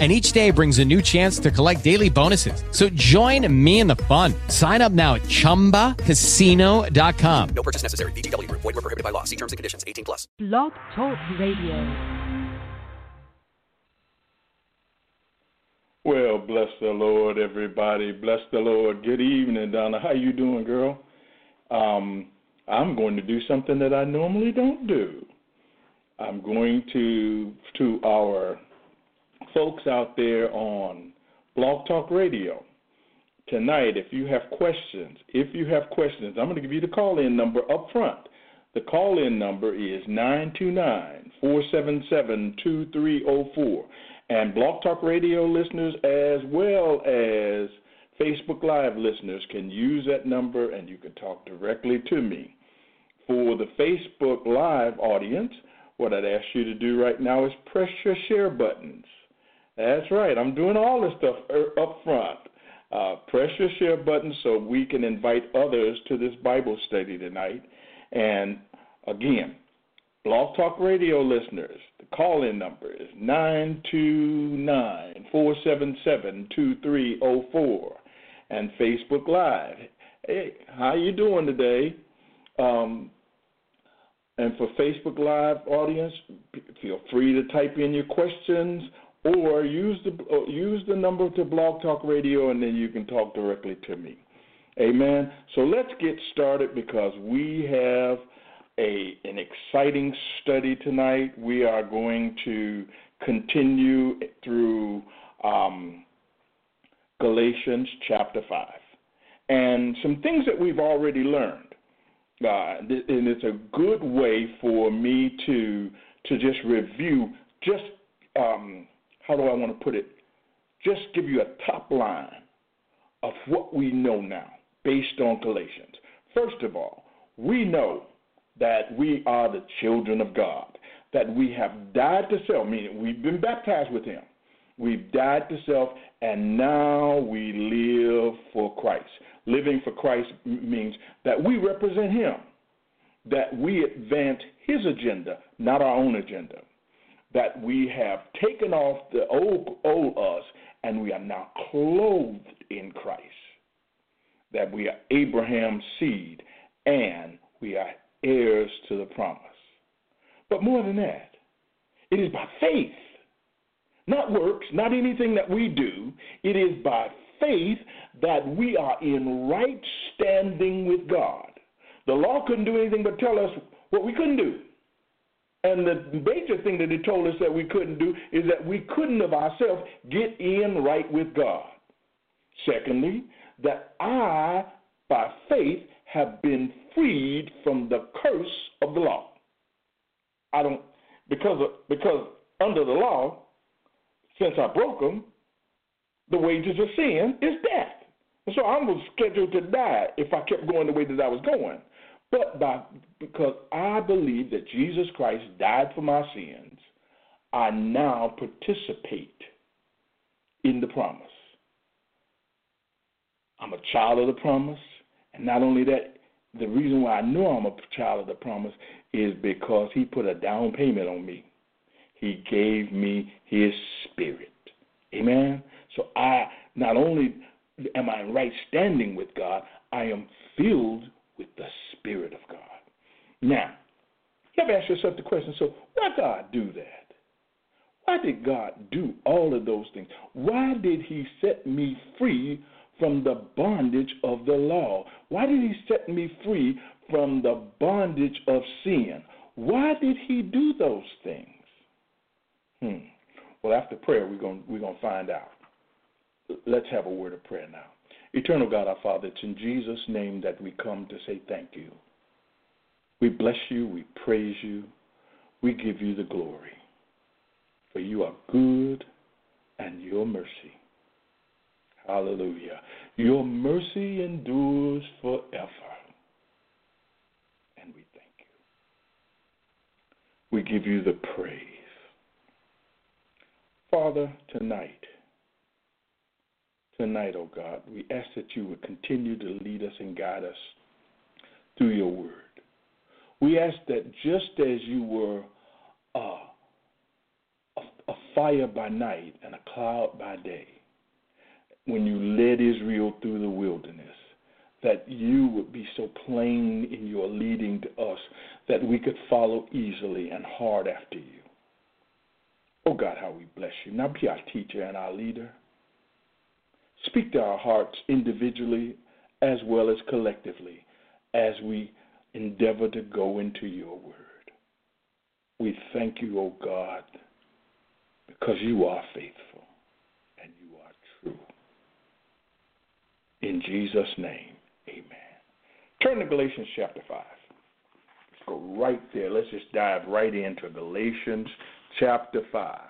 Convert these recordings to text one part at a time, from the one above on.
and each day brings a new chance to collect daily bonuses. So join me in the fun. Sign up now at ChumbaCasino.com. No purchase necessary. VGW. Void were prohibited by law. See terms and conditions. 18 plus. Blog Talk Radio. Well, bless the Lord, everybody. Bless the Lord. Good evening, Donna. How you doing, girl? Um, I'm going to do something that I normally don't do. I'm going to to our folks out there on Blog Talk Radio tonight, if you have questions, if you have questions, I'm going to give you the call in number up front. The call in number is 929 477 2304. And Blog Talk Radio listeners, as well as Facebook Live listeners, can use that number and you can talk directly to me. For the Facebook Live audience, what I'd ask you to do right now is press your share buttons. That's right. I'm doing all this stuff er, up front. Uh, press your share button so we can invite others to this Bible study tonight. And again, Blog Talk Radio listeners, the call in number is 929 477 2304. And Facebook Live. Hey, how you doing today? Um, and for Facebook Live audience, feel free to type in your questions or use the uh, use the number to Blog Talk Radio, and then you can talk directly to me. Amen. So let's get started because we have a an exciting study tonight. We are going to continue through um, Galatians chapter five, and some things that we've already learned. Uh, and it's a good way for me to to just review just um, how do I want to put it? Just give you a top line of what we know now based on Galatians. First of all, we know that we are the children of God, that we have died to self, meaning we've been baptized with Him. We've died to self, and now we live for Christ. Living for Christ means that we represent Him, that we advance His agenda, not our own agenda that we have taken off the old, old us and we are now clothed in Christ. That we are Abraham's seed and we are heirs to the promise. But more than that, it is by faith, not works, not anything that we do. It is by faith that we are in right standing with God. The law couldn't do anything but tell us what we couldn't do. And the major thing that he told us that we couldn't do is that we couldn't of ourselves get in right with God. Secondly, that I, by faith, have been freed from the curse of the law. I don't because of, because under the law, since I broke them, the wages of sin is death. And so I was scheduled to die if I kept going the way that I was going. But by, because I believe that Jesus Christ died for my sins, I now participate in the promise. I'm a child of the promise. And not only that, the reason why I know I'm a child of the promise is because he put a down payment on me. He gave me his spirit. Amen. So I not only am I in right standing with God, I am filled with the Spirit of God. Now, you have to ask yourself the question so, why God do that? Why did God do all of those things? Why did He set me free from the bondage of the law? Why did He set me free from the bondage of sin? Why did He do those things? Hmm. Well, after prayer, we're going we're going to find out. Let's have a word of prayer now. Eternal God, our Father, it's in Jesus' name that we come to say thank you. We bless you, we praise you, we give you the glory. For you are good and your mercy. Hallelujah. Your mercy endures forever. And we thank you. We give you the praise. Father, tonight, tonight, oh God, we ask that you would continue to lead us and guide us through your word. We ask that just as you were uh, a, a fire by night and a cloud by day, when you led Israel through the wilderness, that you would be so plain in your leading to us that we could follow easily and hard after you. Oh God, how we bless you. Now be our teacher and our leader. Speak to our hearts individually as well as collectively as we endeavor to go into your word. We thank you, O oh God, because you are faithful and you are true. In Jesus' name, amen. Turn to Galatians chapter 5. Let's go right there. Let's just dive right into Galatians chapter 5.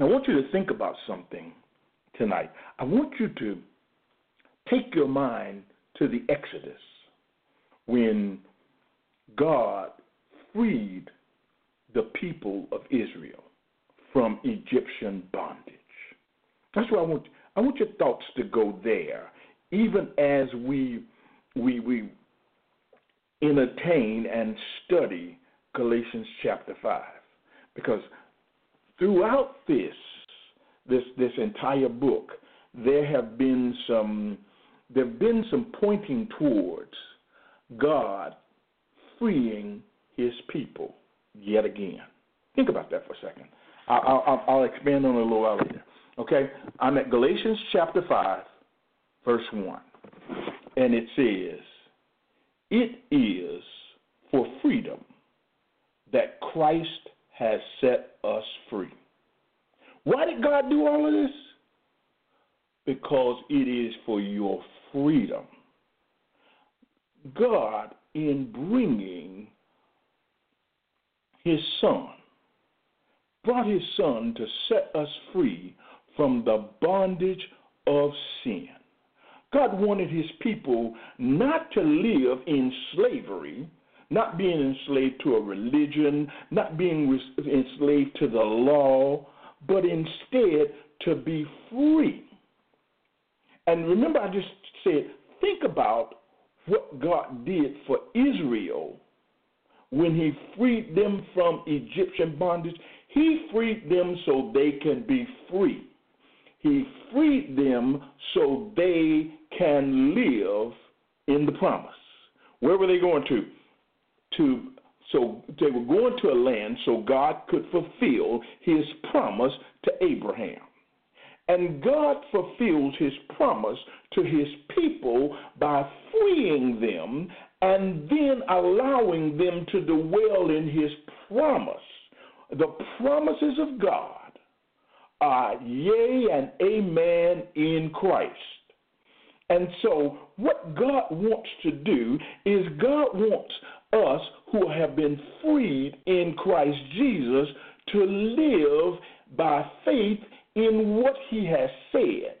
I want you to think about something tonight. I want you to take your mind to the Exodus when God freed the people of Israel from Egyptian bondage. That's why I want I want your thoughts to go there, even as we we we entertain and study Galatians chapter five, because throughout this this this entire book, there have been some there have been some pointing towards God freeing His people yet again. Think about that for a second. I'll, I'll, I'll expand on it a little while later. Okay, I'm at Galatians chapter five, verse one, and it says, "It is for freedom that Christ has set us free. Why did God do all of this? Because it is for your freedom. God, in bringing his son, brought his son to set us free from the bondage of sin. God wanted his people not to live in slavery not being enslaved to a religion, not being enslaved to the law, but instead to be free. And remember, I just said, think about what God did for Israel when He freed them from Egyptian bondage. He freed them so they can be free. He freed them so they can live in the promise. Where were they going to? To so they were going to a land so God could fulfill his promise to Abraham. And God fulfills his promise to his people by freeing them and then allowing them to dwell in his promise. The promises of God are yea and amen in Christ. And so, what God wants to do is God wants us who have been freed in Christ Jesus to live by faith in what he has said.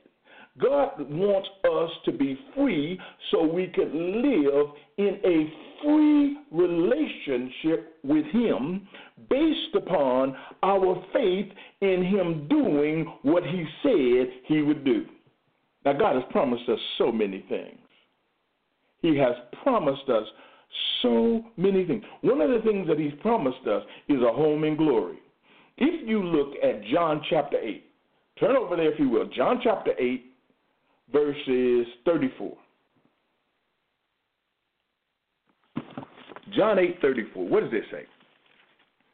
God wants us to be free so we can live in a free relationship with Him based upon our faith in Him doing what He said He would do. Now, God has promised us so many things. He has promised us so many things. One of the things that he's promised us is a home in glory. If you look at John chapter 8, turn over there if you will. John chapter 8, verses 34. John 8, 34. What does it say?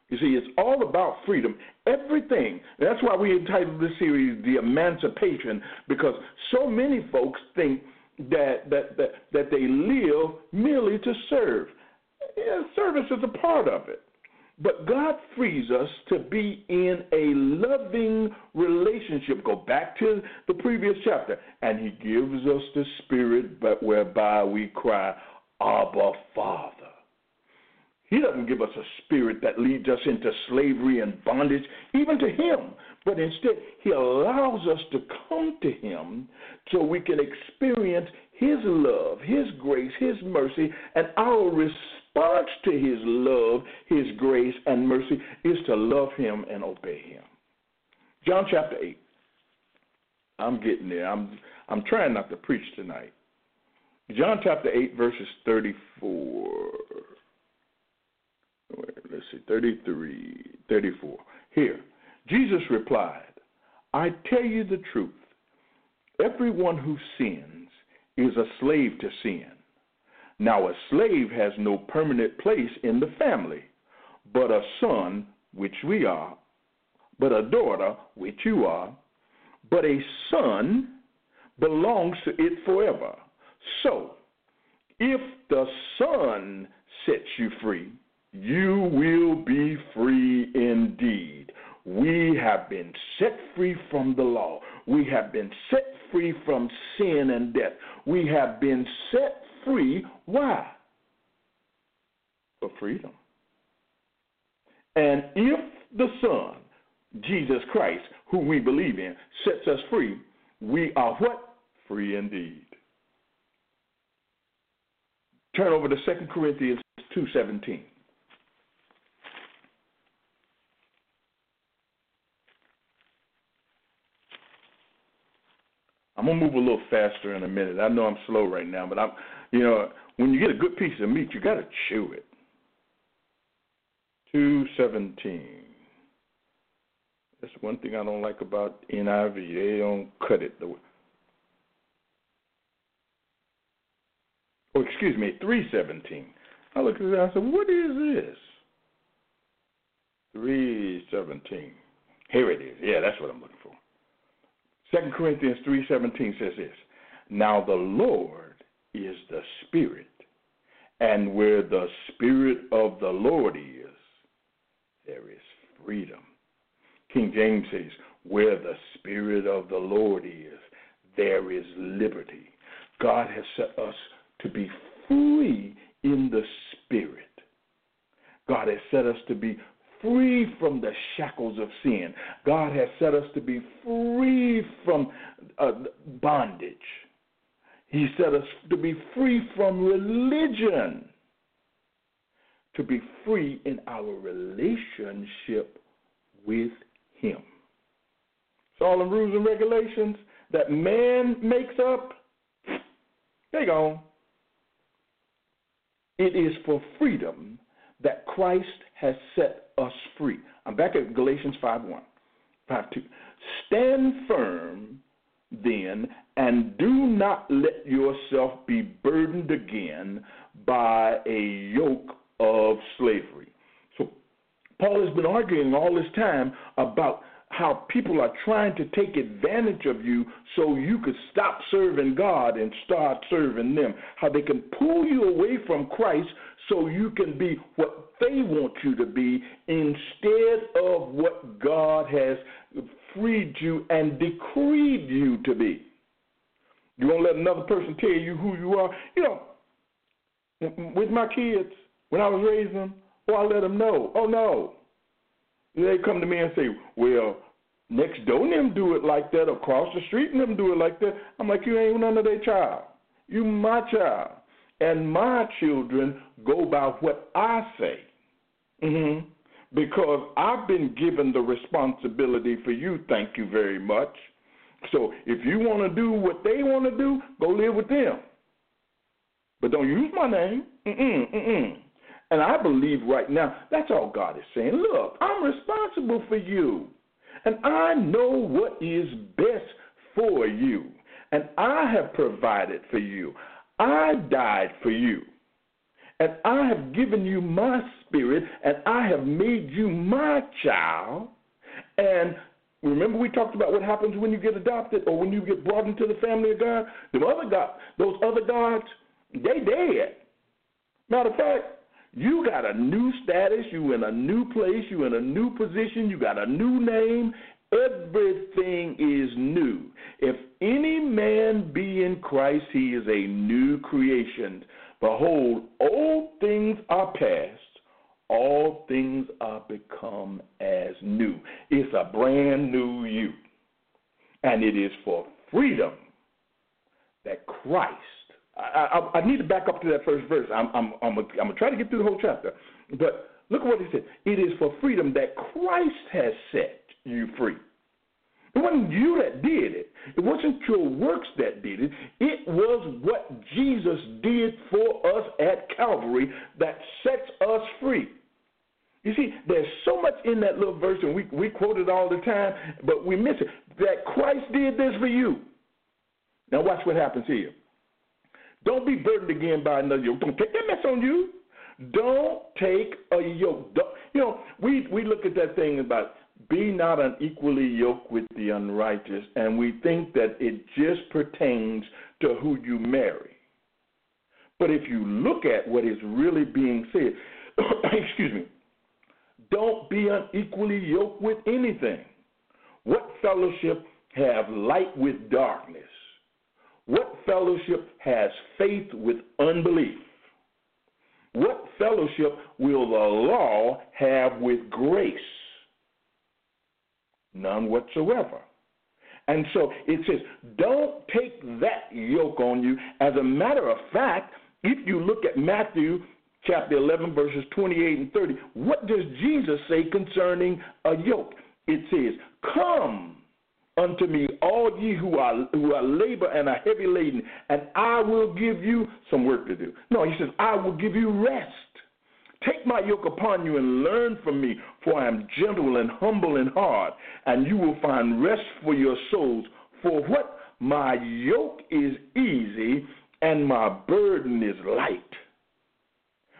You see, it's all about freedom. Everything. That's why we entitled this series The Emancipation, because so many folks think that that that, that they live merely to serve. Yeah, service is a part of it. But God frees us to be in a loving relationship. Go back to the previous chapter. And He gives us the Spirit but whereby we cry, Abba, Father. He doesn't give us a spirit that leads us into slavery and bondage, even to Him. But instead, He allows us to come to Him so we can experience His love, His grace, His mercy, and our response to his love, his grace, and mercy is to love him and obey him. John chapter 8. I'm getting there. I'm I'm trying not to preach tonight. John chapter 8 verses 34. Let's see, 33, 34. Here, Jesus replied, I tell you the truth. Everyone who sins is a slave to sin. Now, a slave has no permanent place in the family, but a son, which we are, but a daughter, which you are, but a son belongs to it forever. So, if the Son sets you free, you will be free indeed. We have been set free from the law. We have been set free from sin and death. We have been set free. Why? For freedom. And if the Son, Jesus Christ, who we believe in, sets us free, we are what? Free indeed. Turn over to 2 Corinthians 2.17. I'm gonna move a little faster in a minute. I know I'm slow right now, but I'm, you know, when you get a good piece of meat, you gotta chew it. Two seventeen. That's one thing I don't like about NIV. They don't cut it the way. Oh, excuse me, three seventeen. I looked at it. I said, "What is this?" Three seventeen. Here it is. Yeah, that's what I'm looking for. Second Corinthians three seventeen says this. Now the Lord is the Spirit, and where the Spirit of the Lord is, there is freedom. King James says, Where the Spirit of the Lord is, there is liberty. God has set us to be free in the Spirit. God has set us to be free from the shackles of sin. God has set us to be free from uh, bondage. He set us to be free from religion, to be free in our relationship with Him. So, all the rules and regulations that man makes up, they gone. It is for freedom that Christ has set us free. I'm back at Galatians 5 1. 5 2. Stand firm then, and do not let yourself be burdened again by a yoke of slavery. So, Paul has been arguing all this time about how people are trying to take advantage of you so you could stop serving God and start serving them. How they can pull you away from Christ so you can be what they want you to be instead of what God has freed you and decreed you to be. You won't let another person tell you who you are. You know, with my kids, when I was raising them, oh, I let them know. Oh, no. They come to me and say, well, next door them do it like that, across the street and them do it like that. I'm like, you ain't none of their child. You my child. And my children go by what I say. Mm-hmm. Because I've been given the responsibility for you, thank you very much. So if you want to do what they want to do, go live with them. But don't use my name. Mm-mm, mm-mm. And I believe right now, that's all God is saying. Look, I'm responsible for you. And I know what is best for you. And I have provided for you. I died for you. And I have given you my spirit, and I have made you my child. And remember, we talked about what happens when you get adopted or when you get brought into the family of God? The other God, those other gods, they dead. Matter of fact, you got a new status, you in a new place, you in a new position, you got a new name. Everything is new. If any man be in Christ, he is a new creation. Behold, old things are past, all things are become as new. It's a brand new you. And it is for freedom that Christ I, I, I need to back up to that first verse. I'm, I'm, I'm, I'm going to try to get through the whole chapter. But look at what he said. It is for freedom that Christ has set you free. It wasn't you that did it. It wasn't your works that did it. It was what Jesus did for us at Calvary that sets us free. You see, there's so much in that little verse, and we, we quote it all the time, but we miss it. That Christ did this for you. Now, watch what happens here. Don't be burdened again by another yoke. Don't take that mess on you. Don't take a yoke. Don't, you know, we, we look at that thing about be not unequally yoked with the unrighteous, and we think that it just pertains to who you marry. But if you look at what is really being said, excuse me, don't be unequally yoked with anything. What fellowship have light with darkness? What fellowship has faith with unbelief? What fellowship will the law have with grace? None whatsoever. And so it says, don't take that yoke on you. As a matter of fact, if you look at Matthew chapter 11, verses 28 and 30, what does Jesus say concerning a yoke? It says, Come unto me, all ye who are who are labor and are heavy laden, and I will give you some work to do. No, he says, I will give you rest. Take my yoke upon you and learn from me, for I am gentle and humble in heart, and you will find rest for your souls. For what? My yoke is easy and my burden is light.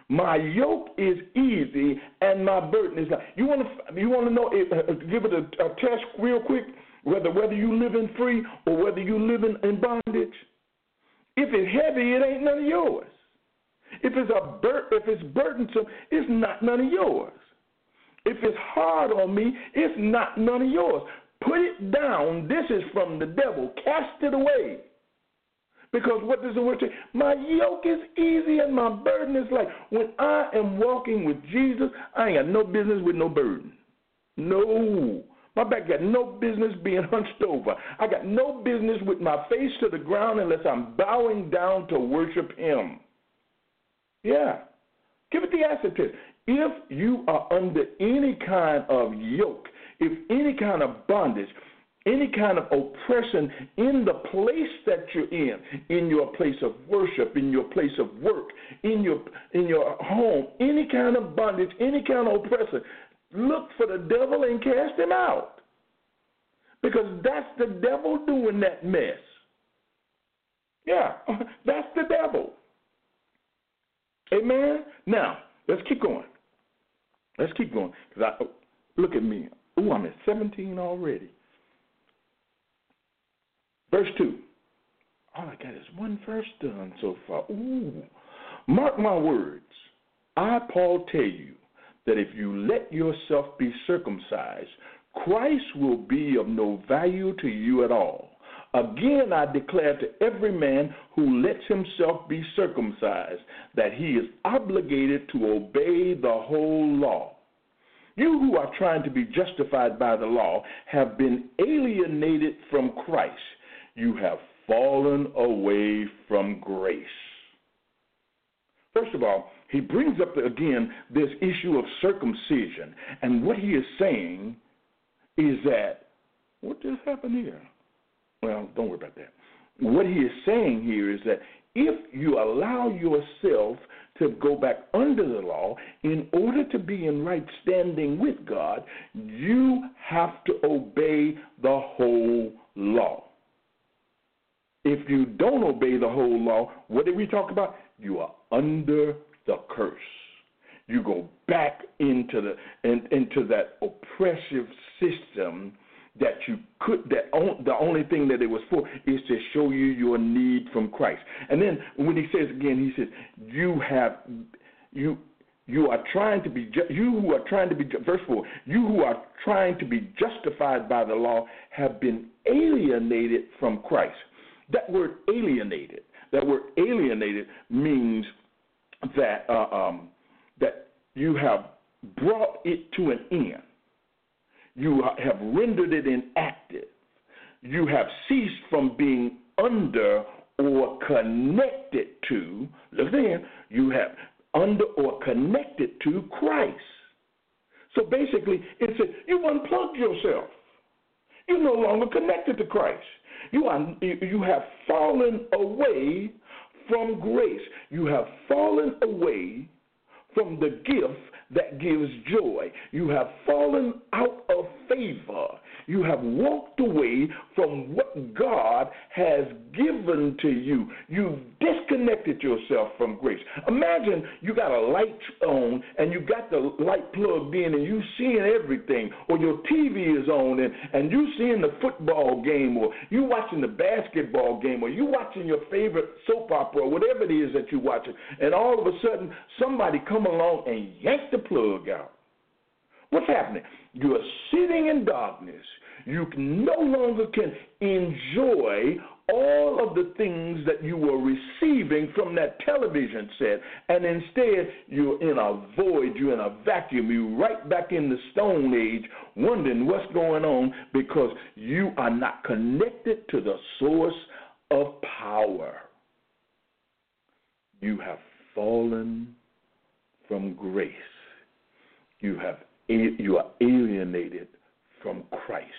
My yoke is easy and my burden is light. You want to you want to know? Uh, give it a, a test real quick. Whether whether you live in free or whether you live in, in bondage. If it's heavy, it ain't none of yours. If it's a bur- if it's burdensome, it's not none of yours. If it's hard on me, it's not none of yours. Put it down. This is from the devil. Cast it away. Because what does the word say? My yoke is easy and my burden is light. When I am walking with Jesus, I ain't got no business with no burden. No. My back got no business being hunched over. I got no business with my face to the ground unless I'm bowing down to worship Him. Yeah. Give it the acid test. If you are under any kind of yoke, if any kind of bondage, any kind of oppression in the place that you're in, in your place of worship, in your place of work, in your in your home, any kind of bondage, any kind of oppression, look for the devil and cast him out. Because that's the devil doing that mess. Yeah, that's the devil. Amen. Now, let's keep going. Let's keep going. Because I oh, look at me. Ooh, I'm at 17 already. Verse 2. All I got is one verse done so far. Ooh. Mark my words. I, Paul, tell you that if you let yourself be circumcised, Christ will be of no value to you at all. Again, I declare to every man who lets himself be circumcised that he is obligated to obey the whole law. You who are trying to be justified by the law have been alienated from Christ. You have fallen away from grace. First of all, he brings up again this issue of circumcision. And what he is saying is that, what just happened here? Well, don't worry about that. What he is saying here is that if you allow yourself to go back under the law in order to be in right standing with God, you have to obey the whole law. If you don't obey the whole law, what did we talk about? You are under the curse. You go back into the in, into that oppressive system that you could that on, the only thing that it was for is to show you your need from Christ. And then when he says again, he says, "You have you." You are trying to be you who are trying to be verse four. You who are trying to be justified by the law have been alienated from Christ. That word alienated. That word alienated means that uh, um, that you have brought it to an end. You have rendered it inactive. You have ceased from being under or connected to, look there, you have under or connected to Christ. So basically, it's a, you unplugged yourself. You're no longer connected to Christ. You are you have fallen away from grace. You have fallen away from the gift that gives joy. You have fallen out of favor. You have walked away from what God has given to you. You've disconnected yourself from grace. Imagine you got a light on and you got the light plugged in and you seeing everything, or your TV is on and, and you seeing the football game, or you watching the basketball game, or you watching your favorite soap opera, or whatever it is that you're watching, and all of a sudden somebody come along and yank the plug out. What's happening? You are sitting in darkness. You no longer can enjoy all of the things that you were receiving from that television set, and instead you're in a void, you're in a vacuum, you're right back in the Stone Age, wondering what's going on because you are not connected to the source of power. You have fallen from grace. You have you are alienated from Christ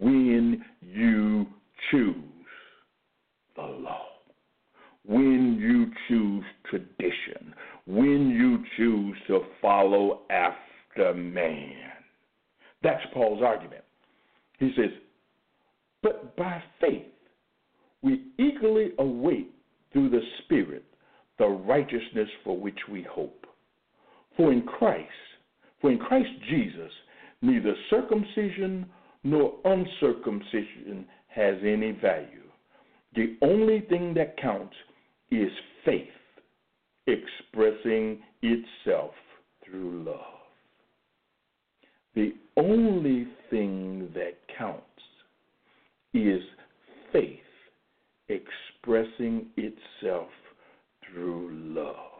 when you choose the law, when you choose tradition, when you choose to follow after man. That's Paul's argument. He says, But by faith we eagerly await through the Spirit the righteousness for which we hope. For in Christ, for in Christ Jesus, neither circumcision nor uncircumcision has any value. The only thing that counts is faith expressing itself through love. The only thing that counts is faith expressing itself through love.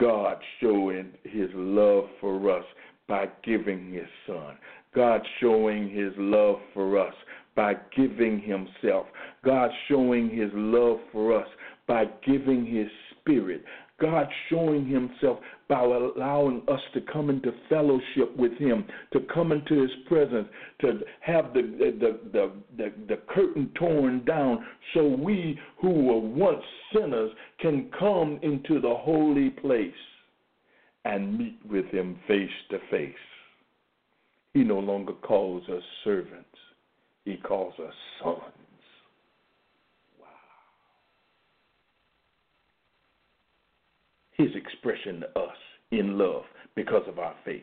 God showing his love for us by giving his son. God showing his love for us by giving himself. God showing his love for us by giving his spirit. God showing himself by allowing us to come into fellowship with him, to come into his presence, to have the, the, the, the, the curtain torn down so we who were once sinners can come into the holy place and meet with him face to face. He no longer calls us servants, he calls us sons. His expression to us in love because of our faith.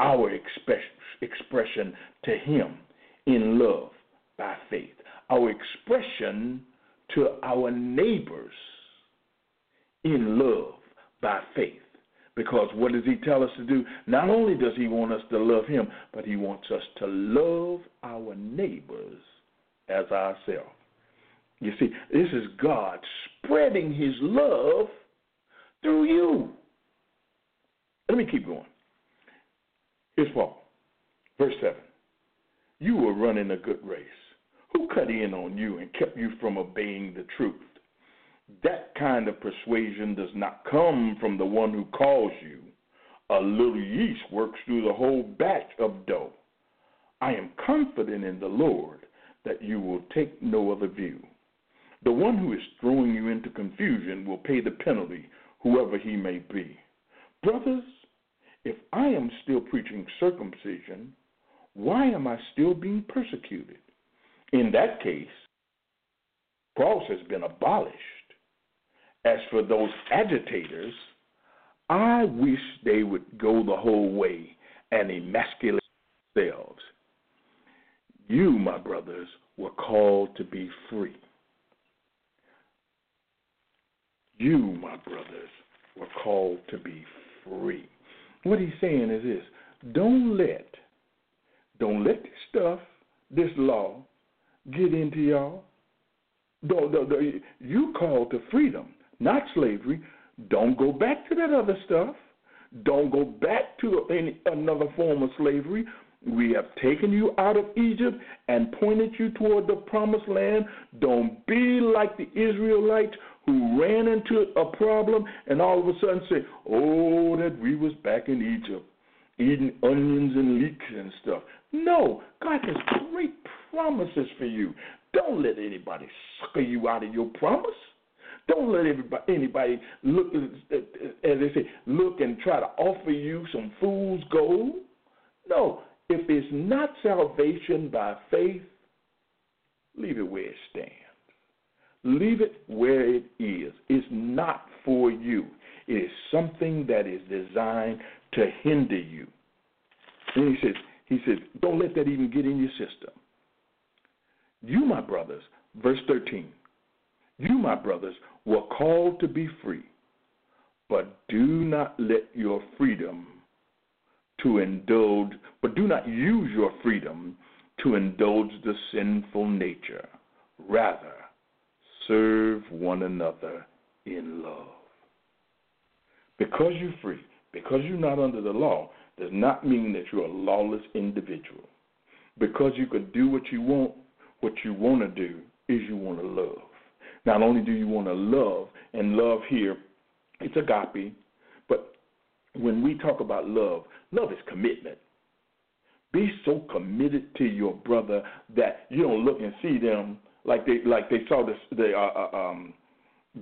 Our express, expression to him in love by faith. Our expression to our neighbors in love by faith. Because what does he tell us to do? Not only does he want us to love him, but he wants us to love our neighbors as ourselves. You see, this is God spreading his love through you. Let me keep going. Here's Paul, verse 7. You were running a good race. Who cut in on you and kept you from obeying the truth? That kind of persuasion does not come from the one who calls you. A little yeast works through the whole batch of dough. I am confident in the Lord that you will take no other view. The one who is throwing you into confusion will pay the penalty, whoever he may be. Brothers, if I am still preaching circumcision, why am I still being persecuted? In that case, cross has been abolished. As for those agitators, I wish they would go the whole way and emasculate themselves. You, my brothers, were called to be free. You, my brothers, were called to be free. What he's saying is this don't let, don't let this stuff, this law, get into y'all. Don't, don't, don't, you called to freedom not slavery. Don't go back to that other stuff. Don't go back to any another form of slavery. We have taken you out of Egypt and pointed you toward the promised land. Don't be like the Israelites who ran into a problem and all of a sudden say, "Oh, that we was back in Egypt, eating onions and leeks and stuff." No, God has great promises for you. Don't let anybody sucker you out of your promise. Don't let everybody, anybody look, uh, uh, as they say, look and try to offer you some fool's gold. No, if it's not salvation by faith, leave it where it stands. Leave it where it is. It's not for you. It is something that is designed to hinder you. And he says, he says, don't let that even get in your system. You, my brothers, verse 13, you, my brothers, were called to be free, but do not let your freedom to indulge, but do not use your freedom to indulge the sinful nature. Rather, serve one another in love. Because you're free, because you're not under the law, does not mean that you're a lawless individual. Because you can do what you want, what you want to do is you want to love. Not only do you want to love, and love here, it's agape, but when we talk about love, love is commitment. Be so committed to your brother that you don't look and see them like they like they saw the the uh, uh um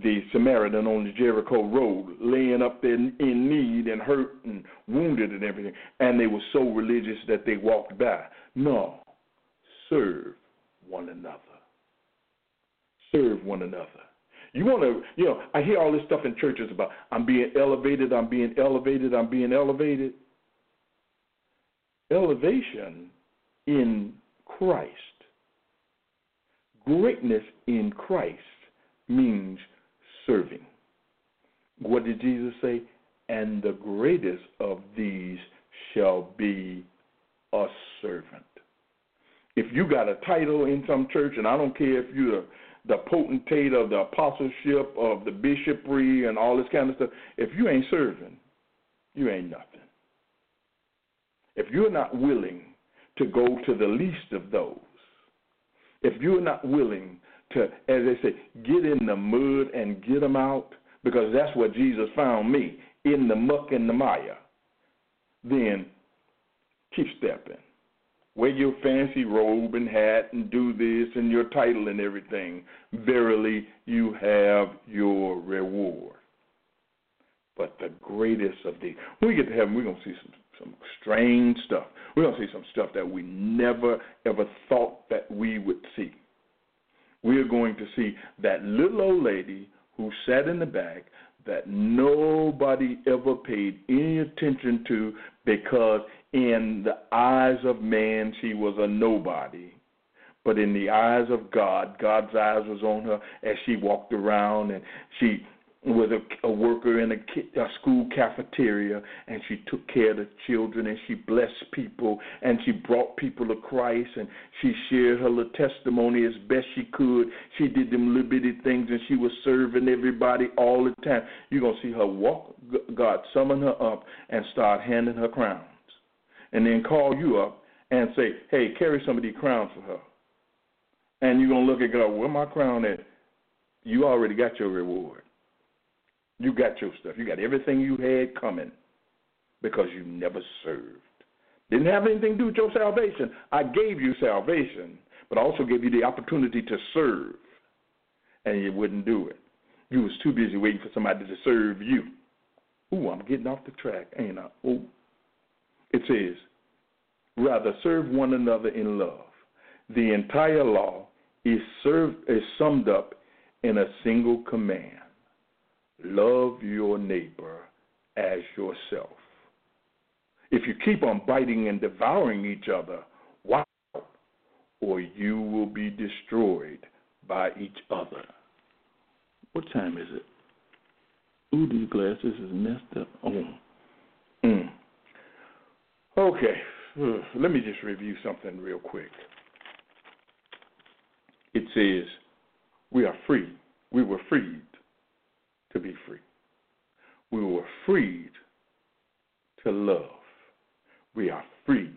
the Samaritan on the Jericho road, laying up there in need and hurt and wounded and everything, and they were so religious that they walked by. No, serve one another. Serve one another. You want to, you know, I hear all this stuff in churches about I'm being elevated, I'm being elevated, I'm being elevated. Elevation in Christ, greatness in Christ means serving. What did Jesus say? And the greatest of these shall be a servant. If you got a title in some church, and I don't care if you're the, potentate of the apostleship, of the bishopry, and all this kind of stuff, if you ain't serving, you ain't nothing. If you're not willing to go to the least of those, if you're not willing to, as they say, get in the mud and get them out, because that's what Jesus found me in the muck and the mire, then keep stepping. Wear your fancy robe and hat and do this and your title and everything. Verily, you have your reward. But the greatest of these, when we get to heaven, we're going to see some, some strange stuff. We're going to see some stuff that we never, ever thought that we would see we are going to see that little old lady who sat in the back that nobody ever paid any attention to because in the eyes of man she was a nobody but in the eyes of God, God's eyes was on her as she walked around and she was a, a worker in a, a school cafeteria, and she took care of the children, and she blessed people, and she brought people to Christ, and she shared her little testimony as best she could. She did them little bitty things, and she was serving everybody all the time. You're gonna see her walk, God summon her up, and start handing her crowns, and then call you up and say, "Hey, carry some of these crowns for her." And you're gonna look at God, where my crown at? You already got your reward. You got your stuff. You got everything you had coming because you never served. Didn't have anything to do with your salvation. I gave you salvation, but I also gave you the opportunity to serve, and you wouldn't do it. You was too busy waiting for somebody to serve you. Ooh, I'm getting off the track, ain't I? Ooh. It says, rather serve one another in love. The entire law is served is summed up in a single command love your neighbor as yourself. If you keep on biting and devouring each other, wow, or you will be destroyed by each other. What time is it? Ooh, these glasses is messed up. Oh. Mm. Okay, let me just review something real quick. It says, We are free. We were freed to be free. We were freed to love. We are free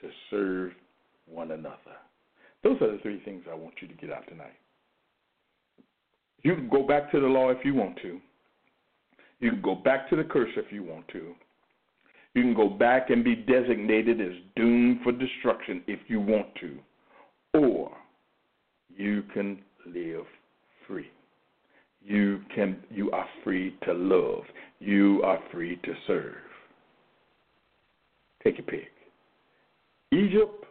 to serve one another. Those are the three things I want you to get out tonight. You can go back to the law if you want to. You can go back to the curse if you want to. You can go back and be designated as doomed for destruction if you want to. Or you can live free. You can you are free to love. You are free to serve. Take your pick. Egypt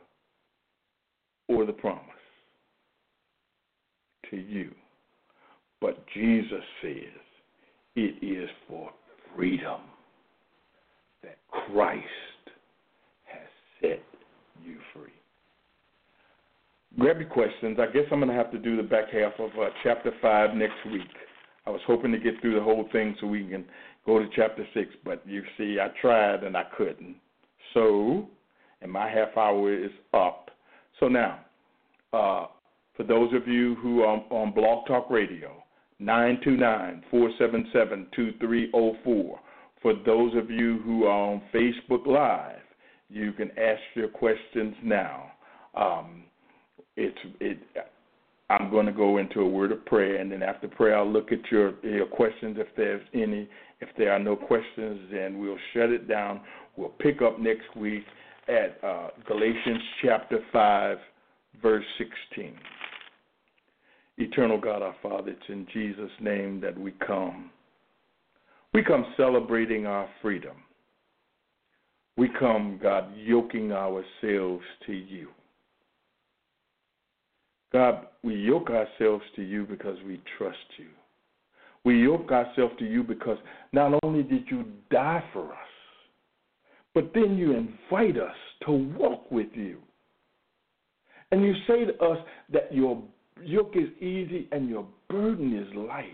or the promise to you. But Jesus says it is for freedom that Christ has set you free. Grab your questions. I guess I'm going to have to do the back half of uh, chapter 5 next week. I was hoping to get through the whole thing so we can go to chapter 6, but you see, I tried and I couldn't. So, and my half hour is up. So now, uh, for those of you who are on Blog Talk Radio, 929 477 2304. For those of you who are on Facebook Live, you can ask your questions now. Um, it's it. I'm going to go into a word of prayer, and then after prayer, I'll look at your your questions if there's any. If there are no questions, then we'll shut it down. We'll pick up next week at uh, Galatians chapter five, verse sixteen. Eternal God, our Father, it's in Jesus' name that we come. We come celebrating our freedom. We come, God, yoking ourselves to you. God, we yoke ourselves to you because we trust you. We yoke ourselves to you because not only did you die for us, but then you invite us to walk with you. And you say to us that your yoke is easy and your burden is light.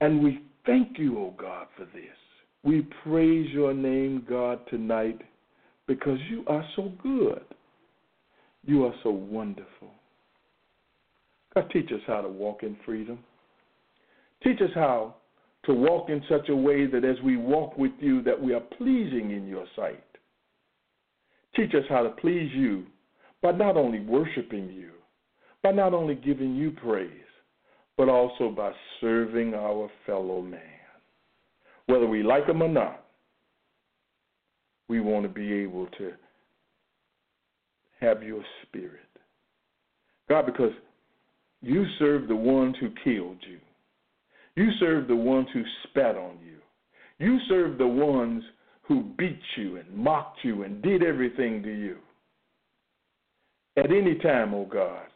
And we thank you, O oh God, for this. We praise your name, God, tonight because you are so good. You are so wonderful. Teach us how to walk in freedom. Teach us how to walk in such a way that as we walk with you, that we are pleasing in your sight. Teach us how to please you by not only worshiping you, by not only giving you praise, but also by serving our fellow man. Whether we like them or not, we want to be able to have your spirit. God, because you serve the ones who killed you. You serve the ones who spat on you. You serve the ones who beat you and mocked you and did everything to you. At any time, O oh God,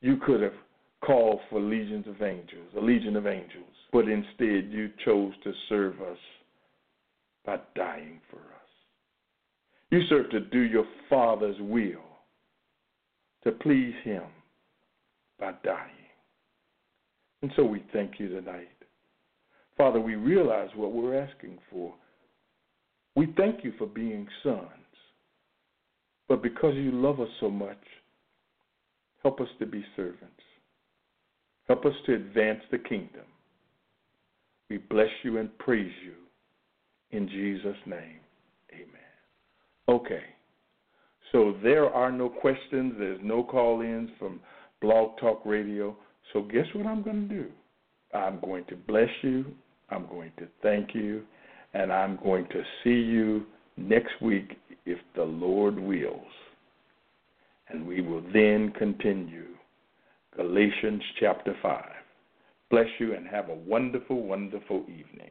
you could have called for legions of angels, a legion of angels, but instead you chose to serve us by dying for us. You serve to do your Father's will, to please Him by dying. And so we thank you tonight. Father, we realize what we're asking for. We thank you for being sons. But because you love us so much, Help us to be servants. Help us to advance the kingdom. We bless you and praise you. In Jesus' name, amen. Okay. So there are no questions. There's no call ins from Blog Talk Radio. So guess what I'm going to do? I'm going to bless you. I'm going to thank you. And I'm going to see you next week if the Lord wills and we will then continue Galatians chapter 5. Bless you and have a wonderful, wonderful evening.